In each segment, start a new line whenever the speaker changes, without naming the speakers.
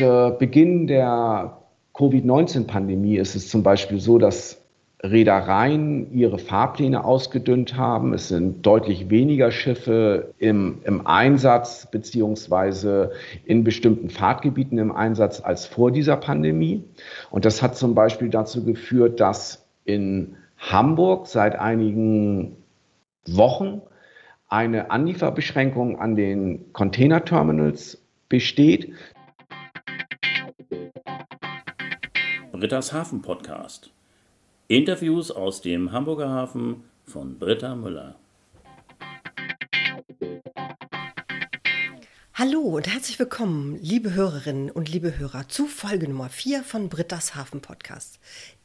Äh, Beginn der Covid-19-Pandemie ist es zum Beispiel so, dass Reedereien ihre Fahrpläne ausgedünnt haben. Es sind deutlich weniger Schiffe im, im Einsatz beziehungsweise in bestimmten Fahrtgebieten im Einsatz als vor dieser Pandemie. Und das hat zum Beispiel dazu geführt, dass in Hamburg seit einigen Wochen eine Anlieferbeschränkung an den Containerterminals besteht.
Britta's Hafen Podcast. Interviews aus dem Hamburger Hafen von Britta Müller.
Hallo und herzlich willkommen, liebe Hörerinnen und liebe Hörer, zu Folge Nummer 4 von Britta's Hafen Podcast.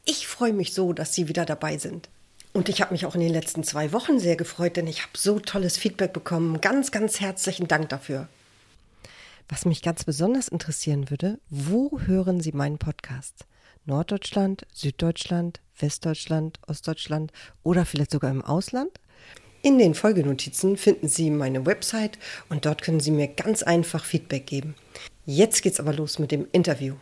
Ich freue mich so, dass Sie wieder dabei sind. Und ich habe mich auch in den letzten zwei Wochen sehr gefreut, denn ich habe so tolles Feedback bekommen. Ganz, ganz herzlichen Dank dafür. Was mich ganz besonders interessieren würde, wo hören Sie meinen Podcast? Norddeutschland, Süddeutschland, Westdeutschland, Ostdeutschland oder vielleicht sogar im Ausland? In den Folgenotizen finden Sie meine Website und dort können Sie mir ganz einfach Feedback geben. Jetzt geht's aber los mit dem Interview.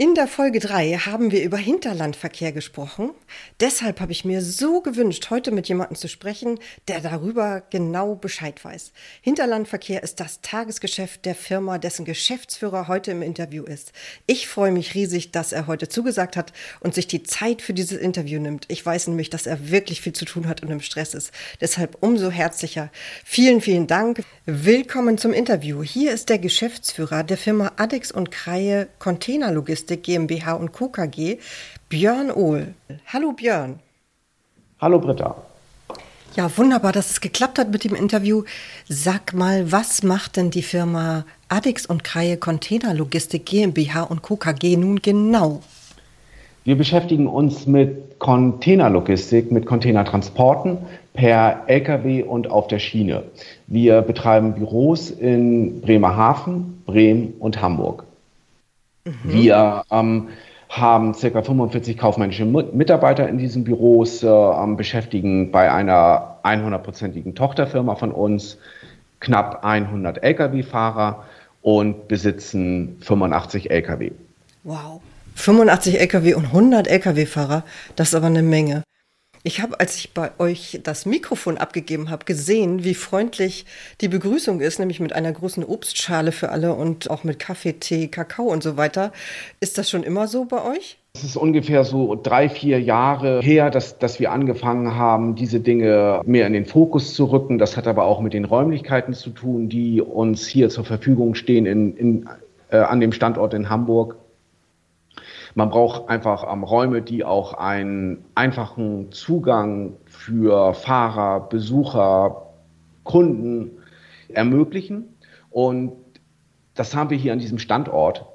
In der Folge 3 haben wir über Hinterlandverkehr gesprochen. Deshalb habe ich mir so gewünscht, heute mit jemandem zu sprechen, der darüber genau Bescheid weiß. Hinterlandverkehr ist das Tagesgeschäft der Firma, dessen Geschäftsführer heute im Interview ist. Ich freue mich riesig, dass er heute zugesagt hat und sich die Zeit für dieses Interview nimmt. Ich weiß nämlich, dass er wirklich viel zu tun hat und im Stress ist. Deshalb umso herzlicher. Vielen, vielen Dank. Willkommen zum Interview. Hier ist der Geschäftsführer der Firma Adex und Kreie Containerlogistik Logistik GmbH und Co. KG, Björn Ohl. Hallo Björn.
Hallo Britta.
Ja, wunderbar, dass es geklappt hat mit dem Interview. Sag mal, was macht denn die Firma Adix und Kreie Containerlogistik GmbH und Co. KG nun genau?
Wir beschäftigen uns mit Containerlogistik, mit Containertransporten per Lkw und auf der Schiene. Wir betreiben Büros in Bremerhaven, Bremen und Hamburg. Mhm. Wir ähm, haben ca. 45 kaufmännische Mitarbeiter in diesen Büros, äh, beschäftigen bei einer 100-prozentigen Tochterfirma von uns knapp 100 Lkw-Fahrer und besitzen 85 Lkw.
Wow. 85 Lkw und 100 Lkw-Fahrer, das ist aber eine Menge. Ich habe, als ich bei euch das Mikrofon abgegeben habe, gesehen, wie freundlich die Begrüßung ist, nämlich mit einer großen Obstschale für alle und auch mit Kaffee, Tee, Kakao und so weiter. Ist das schon immer so bei euch?
Es ist ungefähr so drei, vier Jahre her, dass, dass wir angefangen haben, diese Dinge mehr in den Fokus zu rücken. Das hat aber auch mit den Räumlichkeiten zu tun, die uns hier zur Verfügung stehen in, in, äh, an dem Standort in Hamburg. Man braucht einfach ähm, Räume, die auch einen einfachen Zugang für Fahrer, Besucher, Kunden ermöglichen. Und das haben wir hier an diesem Standort,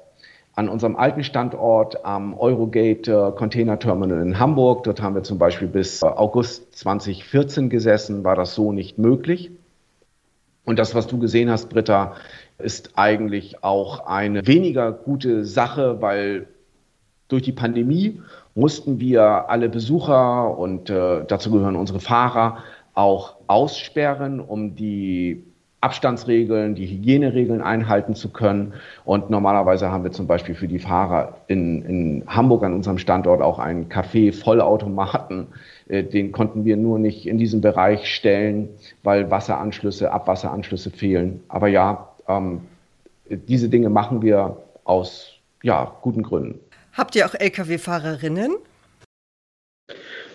an unserem alten Standort am Eurogate äh, Container Terminal in Hamburg. Dort haben wir zum Beispiel bis äh, August 2014 gesessen, war das so nicht möglich. Und das, was du gesehen hast, Britta, ist eigentlich auch eine weniger gute Sache, weil durch die Pandemie mussten wir alle Besucher und äh, dazu gehören unsere Fahrer auch aussperren, um die Abstandsregeln, die Hygieneregeln einhalten zu können. Und normalerweise haben wir zum Beispiel für die Fahrer in, in Hamburg an unserem Standort auch einen Kaffee-Vollautomaten. Äh, den konnten wir nur nicht in diesem Bereich stellen, weil Wasseranschlüsse, Abwasseranschlüsse fehlen. Aber ja, ähm, diese Dinge machen wir aus ja, guten Gründen.
Habt ihr auch Lkw-Fahrerinnen?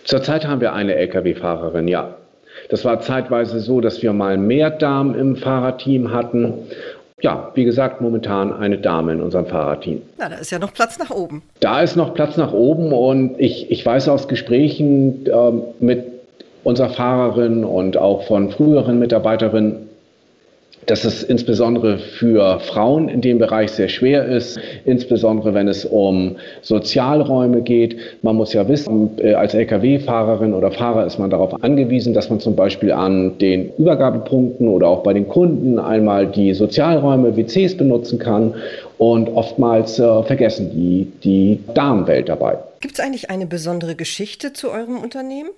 Zurzeit haben wir eine Lkw-Fahrerin, ja. Das war zeitweise so, dass wir mal mehr Damen im Fahrerteam hatten. Ja, wie gesagt, momentan eine Dame in unserem Fahrerteam.
Na, da ist ja noch Platz nach oben.
Da ist noch Platz nach oben und ich, ich weiß aus Gesprächen äh, mit unserer Fahrerin und auch von früheren Mitarbeiterinnen, dass es insbesondere für Frauen in dem Bereich sehr schwer ist, insbesondere wenn es um Sozialräume geht. Man muss ja wissen, äh, als Lkw-Fahrerin oder Fahrer ist man darauf angewiesen, dass man zum Beispiel an den Übergabepunkten oder auch bei den Kunden einmal die Sozialräume, WCs benutzen kann und oftmals äh, vergessen die die Damenwelt dabei.
Gibt es eigentlich eine besondere Geschichte zu eurem Unternehmen?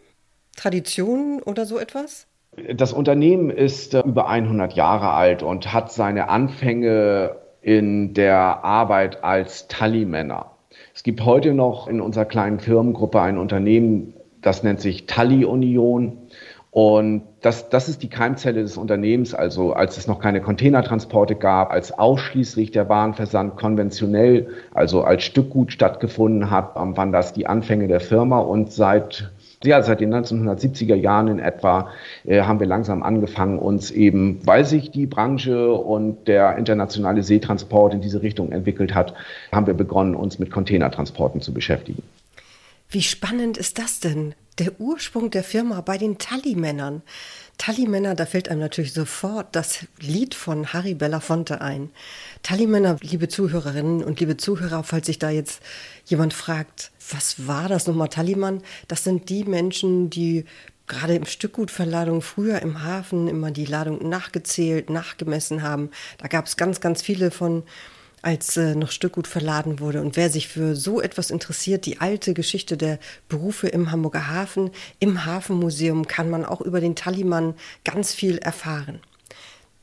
Traditionen oder so etwas?
Das Unternehmen ist äh, über 100 Jahre alt und hat seine Anfänge in der Arbeit als Tallymänner. Es gibt heute noch in unserer kleinen Firmengruppe ein Unternehmen, das nennt sich Tally Union. Und das, das ist die Keimzelle des Unternehmens. Also als es noch keine Containertransporte gab, als ausschließlich der Warenversand konventionell, also als Stückgut stattgefunden hat, waren das die Anfänge der Firma. Und seit ja, seit den 1970er Jahren in etwa äh, haben wir langsam angefangen, uns eben, weil sich die Branche und der internationale Seetransport in diese Richtung entwickelt hat, haben wir begonnen, uns mit Containertransporten zu beschäftigen.
Wie spannend ist das denn? Der Ursprung der Firma bei den Tally-Männern. Tallymänner, da fällt einem natürlich sofort das Lied von Harry Belafonte ein. Tallymänner, liebe Zuhörerinnen und liebe Zuhörer, falls sich da jetzt jemand fragt, was war das nochmal Tallymann? Das sind die Menschen, die gerade im Stückgutverladung früher im Hafen immer die Ladung nachgezählt, nachgemessen haben. Da gab es ganz, ganz viele von als äh, noch Stückgut verladen wurde. Und wer sich für so etwas interessiert, die alte Geschichte der Berufe im Hamburger Hafen, im Hafenmuseum kann man auch über den Tallymann ganz viel erfahren.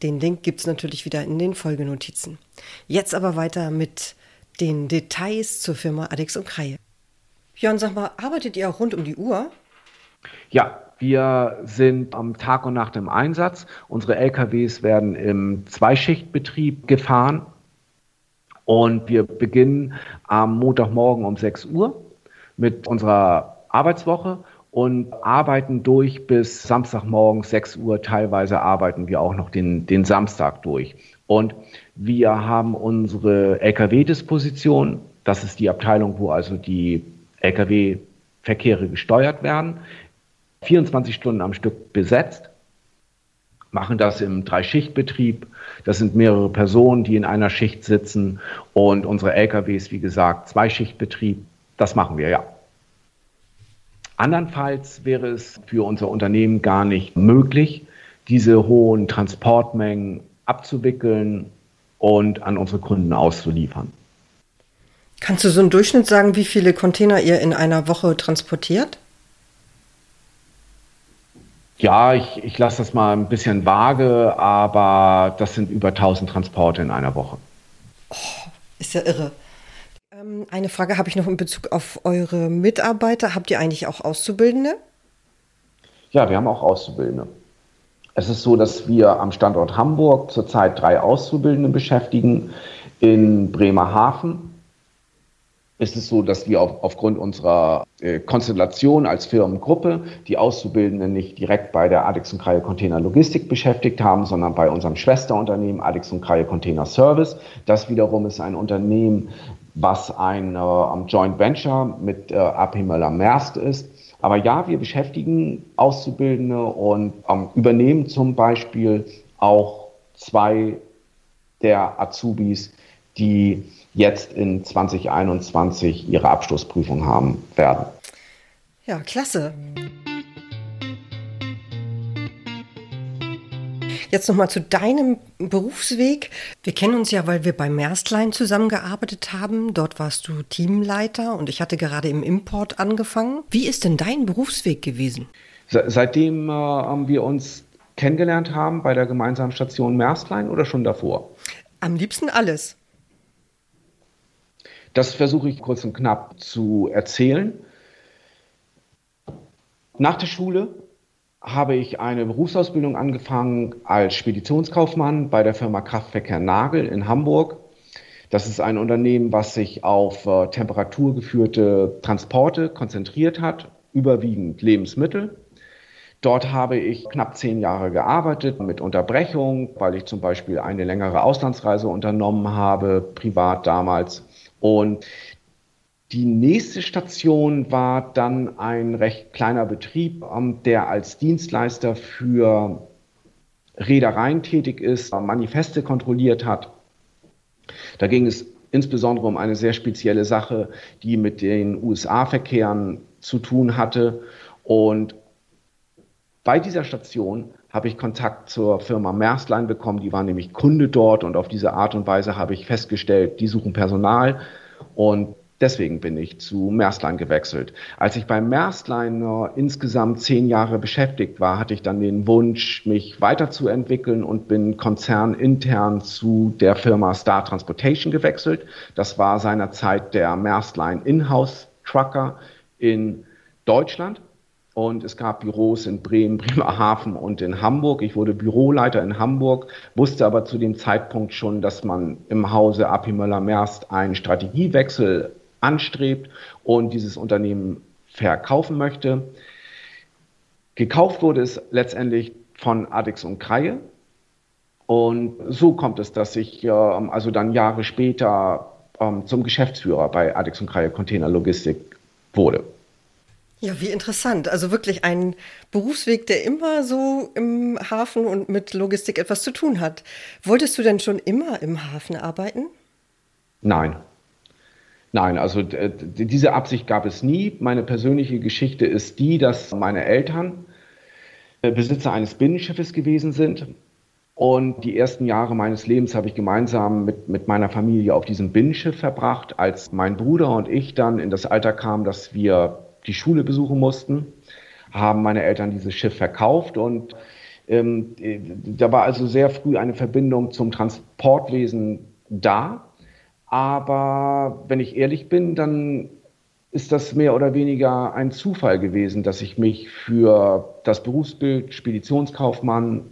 Den Link gibt es natürlich wieder in den Folgenotizen. Jetzt aber weiter mit den Details zur Firma Adex und Kreie. Jörn, sag mal, arbeitet ihr auch rund um die Uhr?
Ja, wir sind am Tag und Nacht im Einsatz. Unsere LKWs werden im Zweischichtbetrieb gefahren und wir beginnen am Montagmorgen um 6 Uhr mit unserer Arbeitswoche und arbeiten durch bis Samstagmorgen 6 Uhr. Teilweise arbeiten wir auch noch den, den Samstag durch. Und wir haben unsere Lkw-Disposition. Das ist die Abteilung, wo also die Lkw-Verkehre gesteuert werden. 24 Stunden am Stück besetzt machen das im Dreischichtbetrieb. Das sind mehrere Personen, die in einer Schicht sitzen und unsere LKWs, wie gesagt, Zweischichtbetrieb. Das machen wir ja. Andernfalls wäre es für unser Unternehmen gar nicht möglich, diese hohen Transportmengen abzuwickeln und an unsere Kunden auszuliefern.
Kannst du so einen Durchschnitt sagen, wie viele Container ihr in einer Woche transportiert?
Ja, ich, ich lasse das mal ein bisschen vage, aber das sind über 1000 Transporte in einer Woche.
Oh, ist ja irre. Ähm, eine Frage habe ich noch in Bezug auf eure Mitarbeiter. Habt ihr eigentlich auch Auszubildende?
Ja, wir haben auch Auszubildende. Es ist so, dass wir am Standort Hamburg zurzeit drei Auszubildende beschäftigen. In Bremerhaven ist es so, dass wir auf, aufgrund unserer äh, Konstellation als Firmengruppe die Auszubildenden nicht direkt bei der Adex und Kreie Container Logistik beschäftigt haben, sondern bei unserem Schwesterunternehmen Adex und Kreie Container Service. Das wiederum ist ein Unternehmen, was ein äh, Joint Venture mit äh, AP Möller Merst ist. Aber ja, wir beschäftigen Auszubildende und ähm, übernehmen zum Beispiel auch zwei der Azubis, die jetzt in 2021 ihre Abschlussprüfung haben werden.
Ja, klasse. Jetzt nochmal zu deinem Berufsweg. Wir kennen uns ja, weil wir bei Merstlein zusammengearbeitet haben. Dort warst du Teamleiter und ich hatte gerade im Import angefangen. Wie ist denn dein Berufsweg gewesen?
Seitdem äh, wir uns kennengelernt haben bei der gemeinsamen Station Merstlein oder schon davor?
Am liebsten alles.
Das versuche ich kurz und knapp zu erzählen. Nach der Schule habe ich eine Berufsausbildung angefangen als Speditionskaufmann bei der Firma Kraftverkehr Nagel in Hamburg. Das ist ein Unternehmen, was sich auf äh, temperaturgeführte Transporte konzentriert hat, überwiegend Lebensmittel. Dort habe ich knapp zehn Jahre gearbeitet mit Unterbrechung, weil ich zum Beispiel eine längere Auslandsreise unternommen habe, privat damals. Und die nächste Station war dann ein recht kleiner Betrieb, ähm, der als Dienstleister für Reedereien tätig ist, Manifeste kontrolliert hat. Da ging es insbesondere um eine sehr spezielle Sache, die mit den USA-Verkehren zu tun hatte. Und bei dieser Station habe ich Kontakt zur Firma Merstlein bekommen. Die war nämlich Kunde dort und auf diese Art und Weise habe ich festgestellt, die suchen Personal. Und Deswegen bin ich zu Maerstline gewechselt. Als ich bei Maerstline äh, insgesamt zehn Jahre beschäftigt war, hatte ich dann den Wunsch, mich weiterzuentwickeln und bin konzernintern zu der Firma Star Transportation gewechselt. Das war seinerzeit der Maerstline Inhouse Trucker in Deutschland. Und es gab Büros in Bremen, Bremerhaven und in Hamburg. Ich wurde Büroleiter in Hamburg, wusste aber zu dem Zeitpunkt schon, dass man im Hause AP Möller-Merst einen Strategiewechsel anstrebt und dieses Unternehmen verkaufen möchte. Gekauft wurde es letztendlich von Adix und Kreie. Und so kommt es, dass ich äh, also dann Jahre später ähm, zum Geschäftsführer bei Adix und Kreie Container Logistik wurde.
Ja, wie interessant. Also wirklich ein Berufsweg, der immer so im Hafen und mit Logistik etwas zu tun hat. Wolltest du denn schon immer im Hafen arbeiten?
Nein. Nein, also diese Absicht gab es nie. Meine persönliche Geschichte ist die, dass meine Eltern äh, Besitzer eines Binnenschiffes gewesen sind. Und die ersten Jahre meines Lebens habe ich gemeinsam mit, mit meiner Familie auf diesem Binnenschiff verbracht. Als mein Bruder und ich dann in das Alter kamen, dass wir die Schule besuchen mussten, haben meine Eltern dieses Schiff verkauft und ähm, da war also sehr früh eine Verbindung zum Transportwesen da. Aber wenn ich ehrlich bin, dann ist das mehr oder weniger ein Zufall gewesen, dass ich mich für das Berufsbild Speditionskaufmann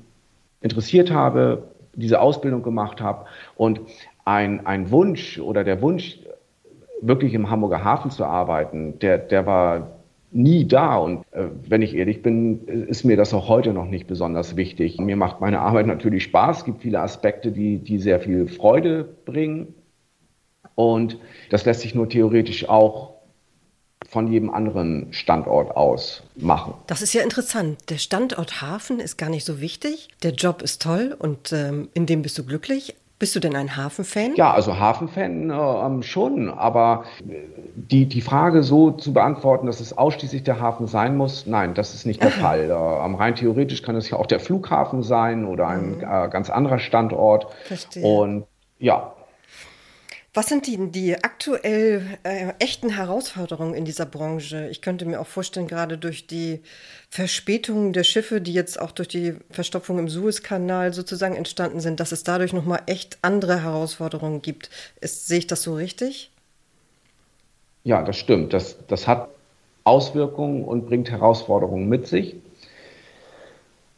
interessiert habe, diese Ausbildung gemacht habe und ein, ein Wunsch oder der Wunsch, wirklich im Hamburger Hafen zu arbeiten, der, der war nie da. Und äh, wenn ich ehrlich bin, ist mir das auch heute noch nicht besonders wichtig. Mir macht meine Arbeit natürlich Spaß. Es gibt viele Aspekte, die, die sehr viel Freude bringen. Und das lässt sich nur theoretisch auch von jedem anderen Standort aus machen.
Das ist ja interessant. Der Standort Hafen ist gar nicht so wichtig. Der Job ist toll und ähm, in dem bist du glücklich. Bist du denn ein Hafenfan?
Ja, also Hafenfan äh, schon, aber die, die Frage so zu beantworten, dass es ausschließlich der Hafen sein muss, nein, das ist nicht der Aha. Fall. Äh, rein theoretisch kann es ja auch der Flughafen sein oder ein mhm. äh, ganz anderer Standort. Verstehe. Und ja,
was sind die, die aktuell äh, echten Herausforderungen in dieser Branche? Ich könnte mir auch vorstellen, gerade durch die Verspätungen der Schiffe, die jetzt auch durch die Verstopfung im Suezkanal sozusagen entstanden sind, dass es dadurch nochmal echt andere Herausforderungen gibt. Ist, sehe ich das so richtig?
Ja, das stimmt. Das, das hat Auswirkungen und bringt Herausforderungen mit sich.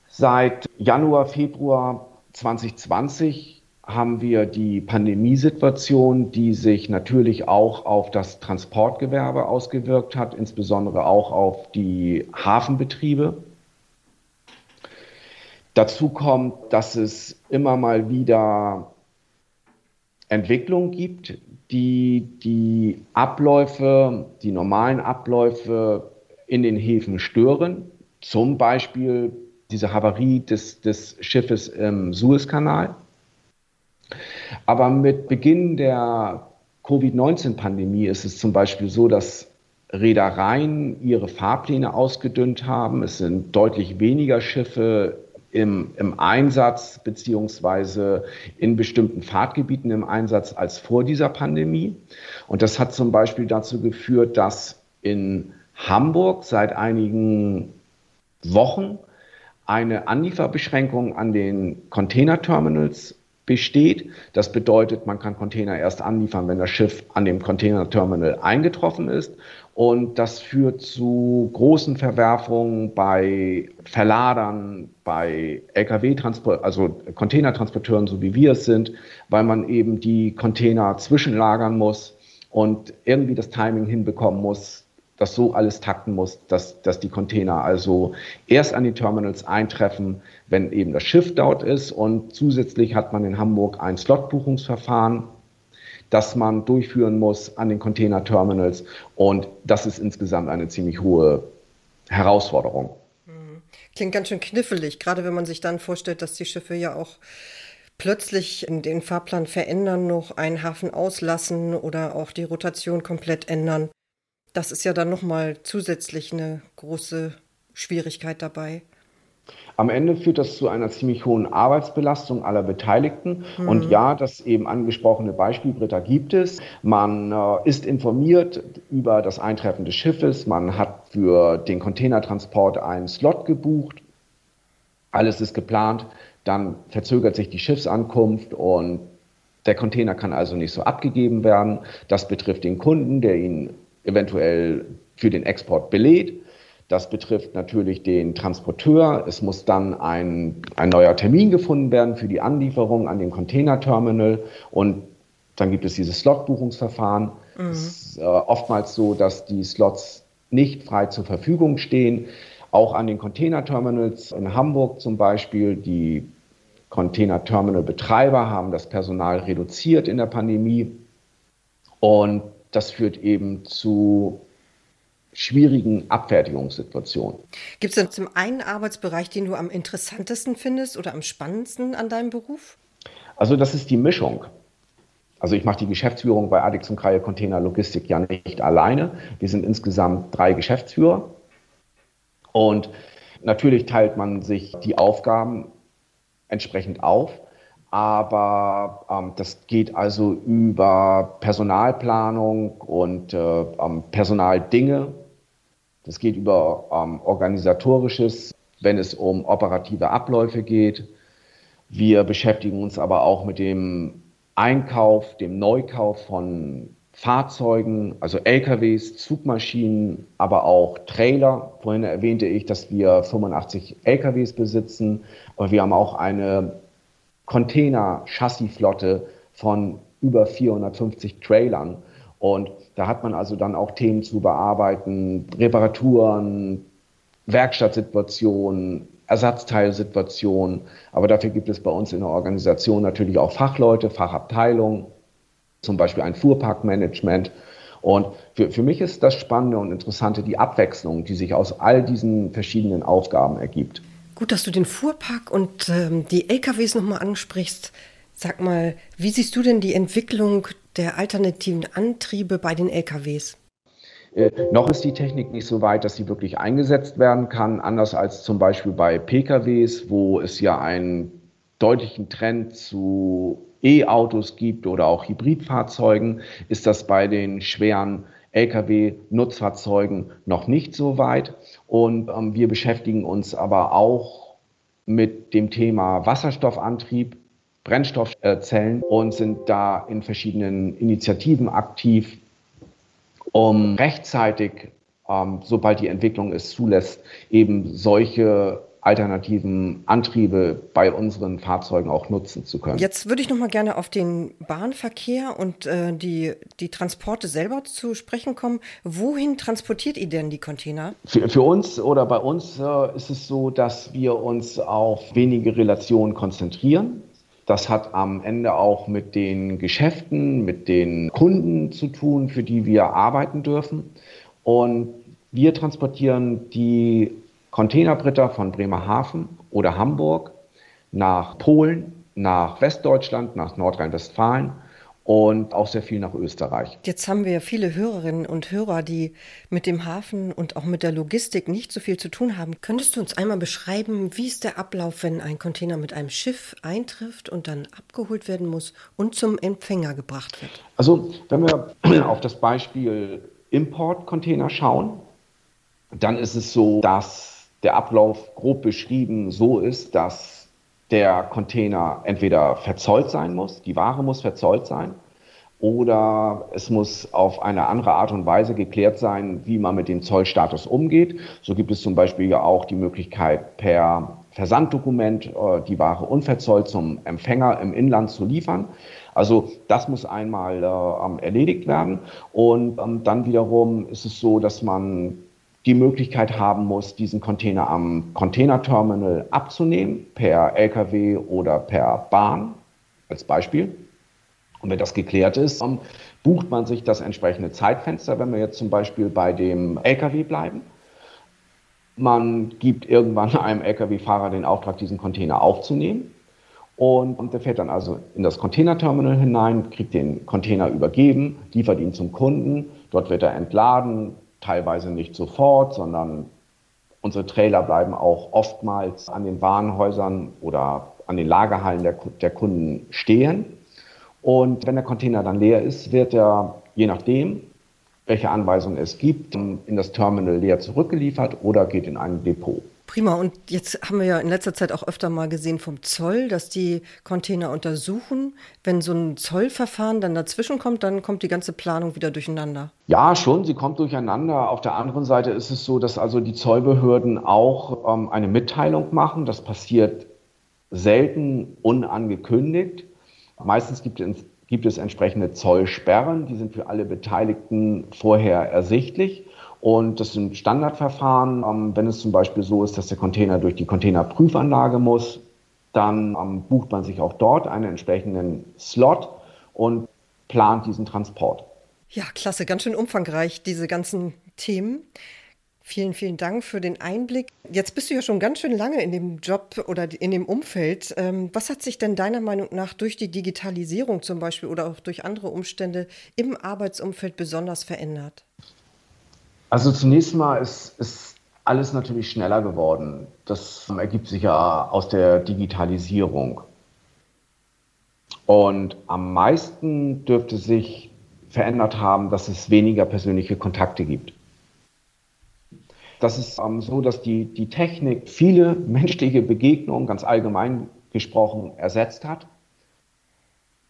Seit Januar, Februar 2020 haben wir die Pandemiesituation, die sich natürlich auch auf das Transportgewerbe ausgewirkt hat, insbesondere auch auf die Hafenbetriebe. Dazu kommt, dass es immer mal wieder Entwicklungen gibt, die die Abläufe, die normalen Abläufe in den Häfen stören. Zum Beispiel diese Havarie des, des Schiffes im Suezkanal. Aber mit Beginn der Covid-19-Pandemie ist es zum Beispiel so, dass Reedereien ihre Fahrpläne ausgedünnt haben. Es sind deutlich weniger Schiffe im, im Einsatz beziehungsweise in bestimmten Fahrtgebieten im Einsatz als vor dieser Pandemie. Und das hat zum Beispiel dazu geführt, dass in Hamburg seit einigen Wochen eine Anlieferbeschränkung an den Containerterminals besteht. Das bedeutet, man kann Container erst anliefern, wenn das Schiff an dem Containerterminal eingetroffen ist. Und das führt zu großen Verwerfungen bei Verladern, bei Lkw-Transport, also Containertransporteuren, so wie wir es sind, weil man eben die Container zwischenlagern muss und irgendwie das Timing hinbekommen muss, das so alles takten muss, dass, dass die Container also erst an die Terminals eintreffen, wenn eben das Schiff dort ist. Und zusätzlich hat man in Hamburg ein Slotbuchungsverfahren, das man durchführen muss an den Container-Terminals. Und das ist insgesamt eine ziemlich hohe Herausforderung.
Mhm. Klingt ganz schön knifflig, gerade wenn man sich dann vorstellt, dass die Schiffe ja auch plötzlich den Fahrplan verändern, noch einen Hafen auslassen oder auch die Rotation komplett ändern. Das ist ja dann nochmal zusätzlich eine große Schwierigkeit dabei.
Am Ende führt das zu einer ziemlich hohen Arbeitsbelastung aller Beteiligten. Mhm. Und ja, das eben angesprochene Beispiel Britta gibt es. Man äh, ist informiert über das Eintreffen des Schiffes. Man hat für den Containertransport einen Slot gebucht. Alles ist geplant. Dann verzögert sich die Schiffsankunft und der Container kann also nicht so abgegeben werden. Das betrifft den Kunden, der ihn eventuell für den Export belädt. Das betrifft natürlich den Transporteur. Es muss dann ein, ein neuer Termin gefunden werden für die Anlieferung an den Containerterminal und dann gibt es dieses Slotbuchungsverfahren. Mhm. Es ist äh, oftmals so, dass die Slots nicht frei zur Verfügung stehen. Auch an den Containerterminals in Hamburg zum Beispiel, die Containerterminal-Betreiber haben das Personal reduziert in der Pandemie. Und das führt eben zu schwierigen Abfertigungssituationen.
Gibt es denn zum einen Arbeitsbereich, den du am interessantesten findest oder am spannendsten an deinem Beruf?
Also das ist die Mischung. Also ich mache die Geschäftsführung bei Adix und Kreie Container Logistik ja nicht alleine. Wir sind insgesamt drei Geschäftsführer. Und natürlich teilt man sich die Aufgaben entsprechend auf. Aber ähm, das geht also über Personalplanung und äh, ähm, Personaldinge. Das geht über ähm, organisatorisches, wenn es um operative Abläufe geht. Wir beschäftigen uns aber auch mit dem Einkauf, dem Neukauf von Fahrzeugen, also LKWs, Zugmaschinen, aber auch Trailer. Vorhin erwähnte ich, dass wir 85 LKWs besitzen, aber wir haben auch eine Container-Chassisflotte von über 450 Trailern. Und da hat man also dann auch Themen zu bearbeiten, Reparaturen, Werkstattsituationen, Ersatzteilsituationen. Aber dafür gibt es bei uns in der Organisation natürlich auch Fachleute, Fachabteilungen, zum Beispiel ein Fuhrparkmanagement. Und für, für mich ist das Spannende und Interessante die Abwechslung, die sich aus all diesen verschiedenen Aufgaben ergibt.
Gut, dass du den Fuhrpark und ähm, die LKWs nochmal ansprichst. Sag mal, wie siehst du denn die Entwicklung der alternativen Antriebe bei den LKWs?
Äh, noch ist die Technik nicht so weit, dass sie wirklich eingesetzt werden kann, anders als zum Beispiel bei PKWs, wo es ja einen deutlichen Trend zu E-Autos gibt oder auch Hybridfahrzeugen, ist das bei den schweren Lkw-Nutzfahrzeugen noch nicht so weit. Und ähm, wir beschäftigen uns aber auch mit dem Thema Wasserstoffantrieb, Brennstoffzellen und sind da in verschiedenen Initiativen aktiv, um rechtzeitig, ähm, sobald die Entwicklung es zulässt, eben solche alternativen Antriebe bei unseren Fahrzeugen auch nutzen zu können.
Jetzt würde ich noch mal gerne auf den Bahnverkehr und äh, die, die Transporte selber zu sprechen kommen. Wohin transportiert ihr denn die Container?
Für, für uns oder bei uns äh, ist es so, dass wir uns auf wenige Relationen konzentrieren. Das hat am Ende auch mit den Geschäften, mit den Kunden zu tun, für die wir arbeiten dürfen. Und wir transportieren die Containerbritter von Bremerhaven oder Hamburg nach Polen, nach Westdeutschland, nach Nordrhein-Westfalen und auch sehr viel nach Österreich.
Jetzt haben wir viele Hörerinnen und Hörer, die mit dem Hafen und auch mit der Logistik nicht so viel zu tun haben. Könntest du uns einmal beschreiben, wie ist der Ablauf, wenn ein Container mit einem Schiff eintrifft und dann abgeholt werden muss und zum Empfänger gebracht wird?
Also, wenn wir auf das Beispiel Importcontainer schauen, dann ist es so, dass der Ablauf grob beschrieben so ist, dass der Container entweder verzollt sein muss, die Ware muss verzollt sein, oder es muss auf eine andere Art und Weise geklärt sein, wie man mit dem Zollstatus umgeht. So gibt es zum Beispiel ja auch die Möglichkeit, per Versanddokument äh, die Ware unverzollt zum Empfänger im Inland zu liefern. Also das muss einmal äh, erledigt werden. Und ähm, dann wiederum ist es so, dass man die Möglichkeit haben muss, diesen Container am Containerterminal abzunehmen, per Lkw oder per Bahn als Beispiel. Und wenn das geklärt ist, bucht man sich das entsprechende Zeitfenster, wenn wir jetzt zum Beispiel bei dem Lkw bleiben. Man gibt irgendwann einem Lkw-Fahrer den Auftrag, diesen Container aufzunehmen. Und, und der fährt dann also in das Containerterminal hinein, kriegt den Container übergeben, liefert ihn zum Kunden. Dort wird er entladen, teilweise nicht sofort, sondern Unsere Trailer bleiben auch oftmals an den Warenhäusern oder an den Lagerhallen der, der Kunden stehen. Und wenn der Container dann leer ist, wird er, je nachdem, welche Anweisungen es gibt, in das Terminal leer zurückgeliefert oder geht in ein Depot.
Prima. Und jetzt haben wir ja in letzter Zeit auch öfter mal gesehen vom Zoll, dass die Container untersuchen. Wenn so ein Zollverfahren dann dazwischen kommt, dann kommt die ganze Planung wieder durcheinander.
Ja, schon. Sie kommt durcheinander. Auf der anderen Seite ist es so, dass also die Zollbehörden auch ähm, eine Mitteilung machen. Das passiert selten unangekündigt. Meistens gibt es, gibt es entsprechende Zollsperren. Die sind für alle Beteiligten vorher ersichtlich. Und das sind Standardverfahren. Ähm, wenn es zum Beispiel so ist, dass der Container durch die Containerprüfanlage muss, dann ähm, bucht man sich auch dort einen entsprechenden Slot und plant diesen Transport.
Ja, klasse, ganz schön umfangreich, diese ganzen Themen. Vielen, vielen Dank für den Einblick. Jetzt bist du ja schon ganz schön lange in dem Job oder in dem Umfeld. Ähm, was hat sich denn deiner Meinung nach durch die Digitalisierung zum Beispiel oder auch durch andere Umstände im Arbeitsumfeld besonders verändert?
Also zunächst mal ist, ist alles natürlich schneller geworden. Das ergibt sich ja aus der Digitalisierung. Und am meisten dürfte sich verändert haben, dass es weniger persönliche Kontakte gibt. Das ist ähm, so, dass die, die Technik viele menschliche Begegnungen, ganz allgemein gesprochen, ersetzt hat.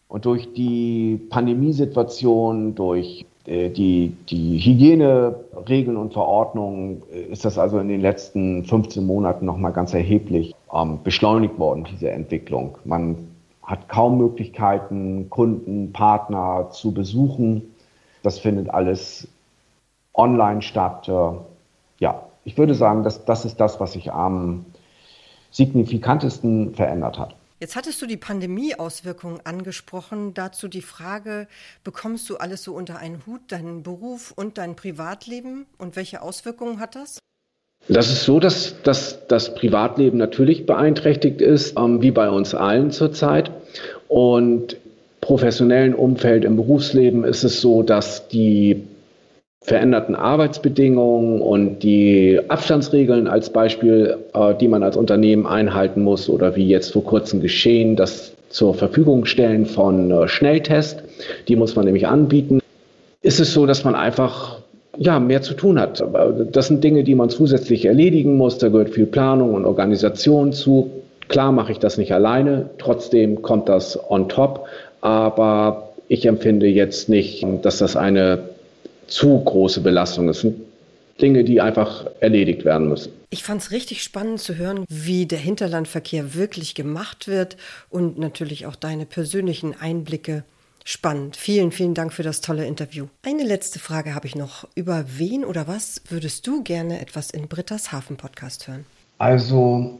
Und durch die Pandemiesituation, durch die, die Hygieneregeln und Verordnungen äh, ist das also in den letzten 15 Monaten nochmal ganz erheblich ähm, beschleunigt worden, diese Entwicklung. Man hat kaum Möglichkeiten, Kunden, Partner zu besuchen. Das findet alles online statt. Äh, ja, ich würde sagen, dass das ist das, was sich am signifikantesten verändert hat.
Jetzt hattest du die Pandemie-Auswirkungen angesprochen. Dazu die Frage, bekommst du alles so unter einen Hut, deinen Beruf und dein Privatleben? Und welche Auswirkungen hat das?
Das ist so, dass, dass das Privatleben natürlich beeinträchtigt ist, ähm, wie bei uns allen zurzeit. Und professionellen Umfeld im Berufsleben ist es so, dass die veränderten Arbeitsbedingungen und die Abstandsregeln als Beispiel, äh, die man als Unternehmen einhalten muss oder wie jetzt vor kurzem geschehen, das zur Verfügung stellen von äh, Schnelltest, die muss man nämlich anbieten, ist es so, dass man einfach ja, mehr zu tun hat. Das sind Dinge, die man zusätzlich erledigen muss. Da gehört viel Planung und Organisation zu. Klar mache ich das nicht alleine, trotzdem kommt das on top. Aber ich empfinde jetzt nicht, dass das eine zu große Belastung. Es sind Dinge, die einfach erledigt werden müssen.
Ich fand es richtig spannend zu hören, wie der Hinterlandverkehr wirklich gemacht wird und natürlich auch deine persönlichen Einblicke. Spannend. Vielen, vielen Dank für das tolle Interview. Eine letzte Frage habe ich noch. Über wen oder was würdest du gerne etwas in Britta's Hafen Podcast hören?
Also,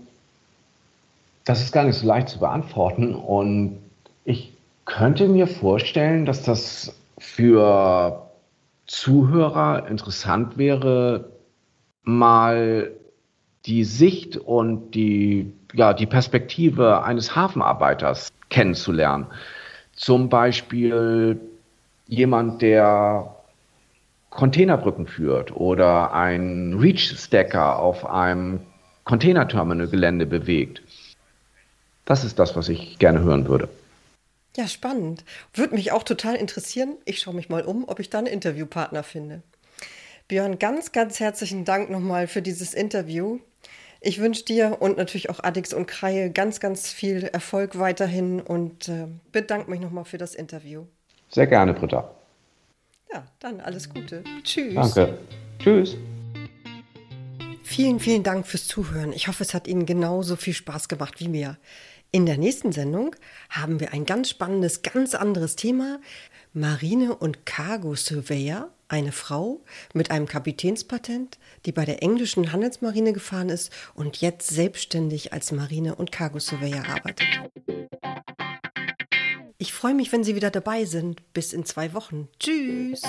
das ist gar nicht so leicht zu beantworten und ich könnte mir vorstellen, dass das für Zuhörer interessant wäre, mal die Sicht und die, ja, die Perspektive eines Hafenarbeiters kennenzulernen. Zum Beispiel jemand, der Containerbrücken führt oder ein Reach-Stacker auf einem Containerterminal-Gelände bewegt. Das ist das, was ich gerne hören würde.
Ja, spannend. Würde mich auch total interessieren. Ich schaue mich mal um, ob ich da einen Interviewpartner finde. Björn, ganz, ganz herzlichen Dank nochmal für dieses Interview. Ich wünsche dir und natürlich auch Adix und Kreie ganz, ganz viel Erfolg weiterhin und äh, bedanke mich nochmal für das Interview.
Sehr gerne, Britta.
Ja, dann alles Gute. Tschüss.
Danke. Tschüss.
Vielen, vielen Dank fürs Zuhören. Ich hoffe, es hat Ihnen genauso viel Spaß gemacht wie mir. In der nächsten Sendung haben wir ein ganz spannendes, ganz anderes Thema. Marine- und Cargo-Surveyor, eine Frau mit einem Kapitänspatent, die bei der englischen Handelsmarine gefahren ist und jetzt selbstständig als Marine- und Cargo-Surveyor arbeitet. Ich freue mich, wenn Sie wieder dabei sind. Bis in zwei Wochen. Tschüss.